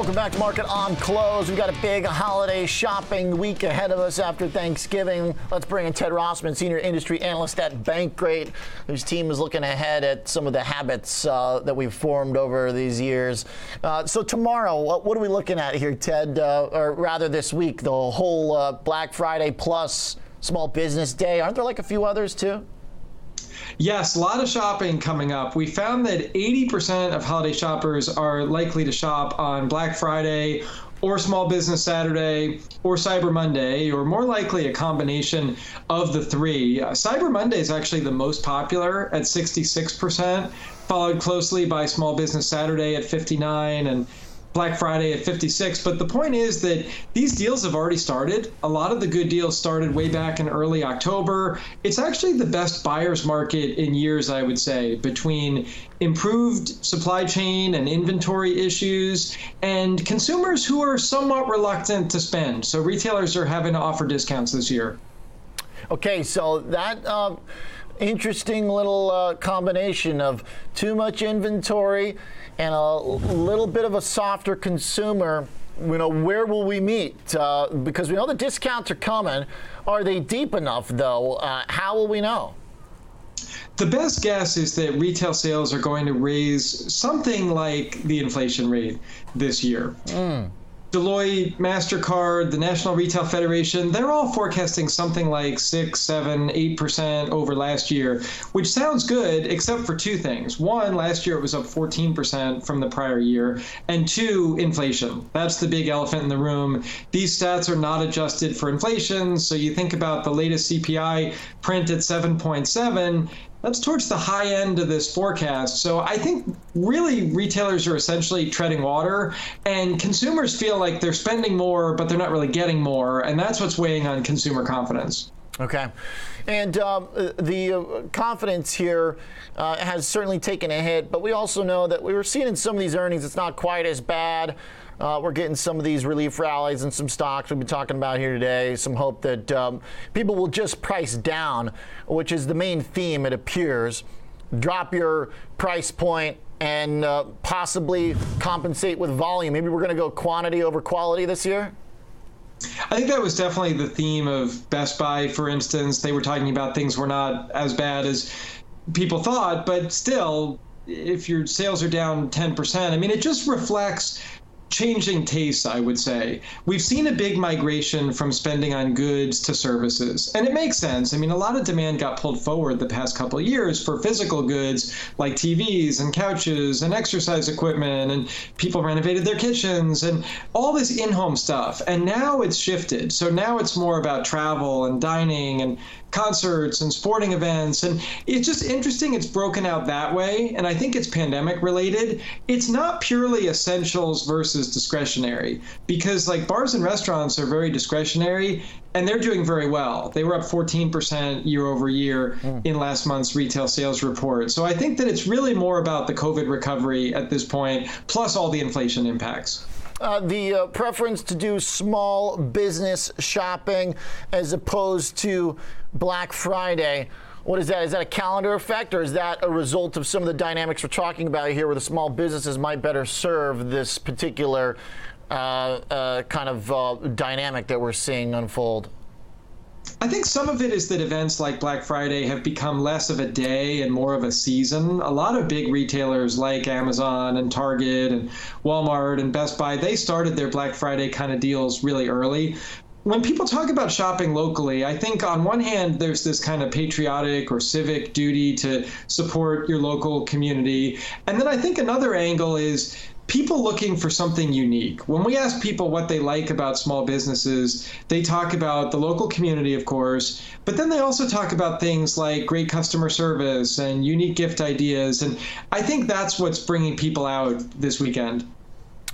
Welcome back to Market on Close. We've got a big holiday shopping week ahead of us after Thanksgiving. Let's bring in Ted Rossman, Senior Industry Analyst at Bankrate, whose team is looking ahead at some of the habits uh, that we've formed over these years. Uh, so, tomorrow, what, what, are we looking at here, Ted? Uh, or rather, this week, the whole uh, Black Friday plus Small Business Day. Aren't there like a few others too? Yes, a lot of shopping coming up. We found that 80% of holiday shoppers are likely to shop on Black Friday or Small Business Saturday or Cyber Monday, or more likely a combination of the three. Uh, Cyber Monday is actually the most popular at 66%, followed closely by Small Business Saturday at 59 and Black Friday at 56. But the point is that these deals have already started. A lot of the good deals started way back in early October. It's actually the best buyer's market in years, I would say, between improved supply chain and inventory issues and consumers who are somewhat reluctant to spend. So retailers are having to offer discounts this year. Okay, so that. Uh interesting little uh, combination of too much inventory and a little bit of a softer consumer you know, where will we meet? Uh, because we know the discounts are coming. Are they deep enough, though? Uh, how will we know? The best guess is that retail sales are going to raise something like the inflation rate this year. Mm. Deloitte, MasterCard, the National Retail Federation, they're all forecasting something like six, seven, eight percent over last year, which sounds good, except for two things. One, last year it was up 14% from the prior year. And two, inflation. That's the big elephant in the room. These stats are not adjusted for inflation. So you think about the latest CPI print at 7.7, that's towards the high end of this forecast. So I think really retailers are essentially treading water, and consumers feel like they're spending more, but they're not really getting more, and that's what's weighing on consumer confidence. Okay. And um, the uh, confidence here uh, has certainly taken a hit, but we also know that we were seeing in some of these earnings it's not quite as bad. Uh, we're getting some of these relief rallies and some stocks we've been talking about here today. Some hope that um, people will just price down, which is the main theme, it appears. Drop your price point and uh, possibly compensate with volume. Maybe we're going to go quantity over quality this year? I think that was definitely the theme of Best Buy, for instance. They were talking about things were not as bad as people thought, but still, if your sales are down 10%, I mean, it just reflects changing tastes, I would say. We've seen a big migration from spending on goods to services, and it makes sense. I mean, a lot of demand got pulled forward the past couple years for physical goods like TVs and couches and exercise equipment, and people renovated their kitchens and all this in home stuff. And now it's shifted. So now it's more about travel and dining and concerts and sporting events. And it's just interesting it's broken out that way. And I think it's pandemic related. It's not purely essentials versus discretionary because, like, bars and restaurants are very discretionary and they're doing very well. They were up 14% year over year mm. in last month's retail sales report. So I think that it's really more about the COVID recovery at this point, plus all the inflation impacts. Uh, the uh, preference to do small business shopping as opposed to Black Friday. What is that? Is that a calendar effect, or is that a result of some of the dynamics we're talking about here, where the small businesses might better serve this particular uh, uh kind of uh, dynamic that we're seeing unfold? I think some of it is that events like Black Friday have become less of a day and more of a season. A lot of big retailers like Amazon and Target and Walmart and Best Buy, they started their Black Friday kind of deals really early when people talk about shopping locally, I think on one hand, there's this kind of patriotic or civic duty to support your local community. And then I think another angle is people looking for something unique. When we ask people what they like about small businesses, they talk about the local community, of course, but then they also talk about things like great customer service and unique gift ideas. And I think that's what's bringing people out this weekend.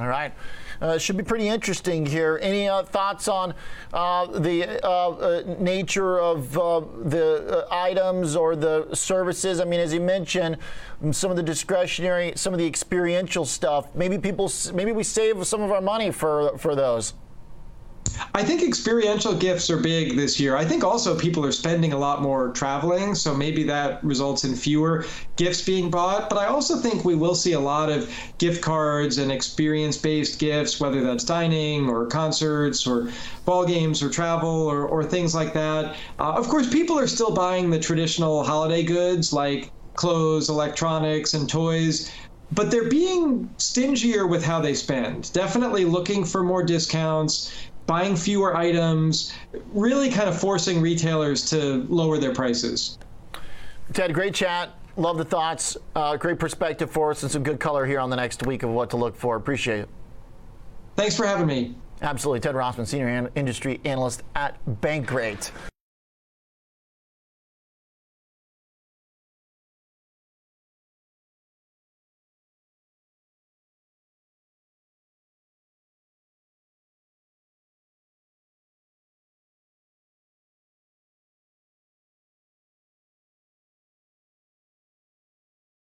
All right. Uh, should be pretty interesting here. Any uh, thoughts on uh, the uh, uh, nature of the items or the services? I mean, as you mentioned, some of the discretionary, some of the experiential stuff. Maybe people, maybe we save some of our money for for those. I think experiential gifts are big this year. I think also people are spending a lot more traveling, so maybe that results in fewer gifts being bought. But I also think we will see a lot of gift cards and experience based gifts, whether that's dining or concerts or ball games or travel or, or things like that. Uh, of course, people are still buying the traditional holiday goods like clothes, electronics, and toys but they're being stingier with how they spend. Definitely looking for more discounts, buying fewer items, really kind of forcing retailers to lower their prices. Ted, great chat. Love the thoughts. Uh, great perspective for us and some good color here on the next week of what to look for. Appreciate it. Thanks for having me. Absolutely. Ted Rossman, Senior An- Industry Analyst at Bankrate.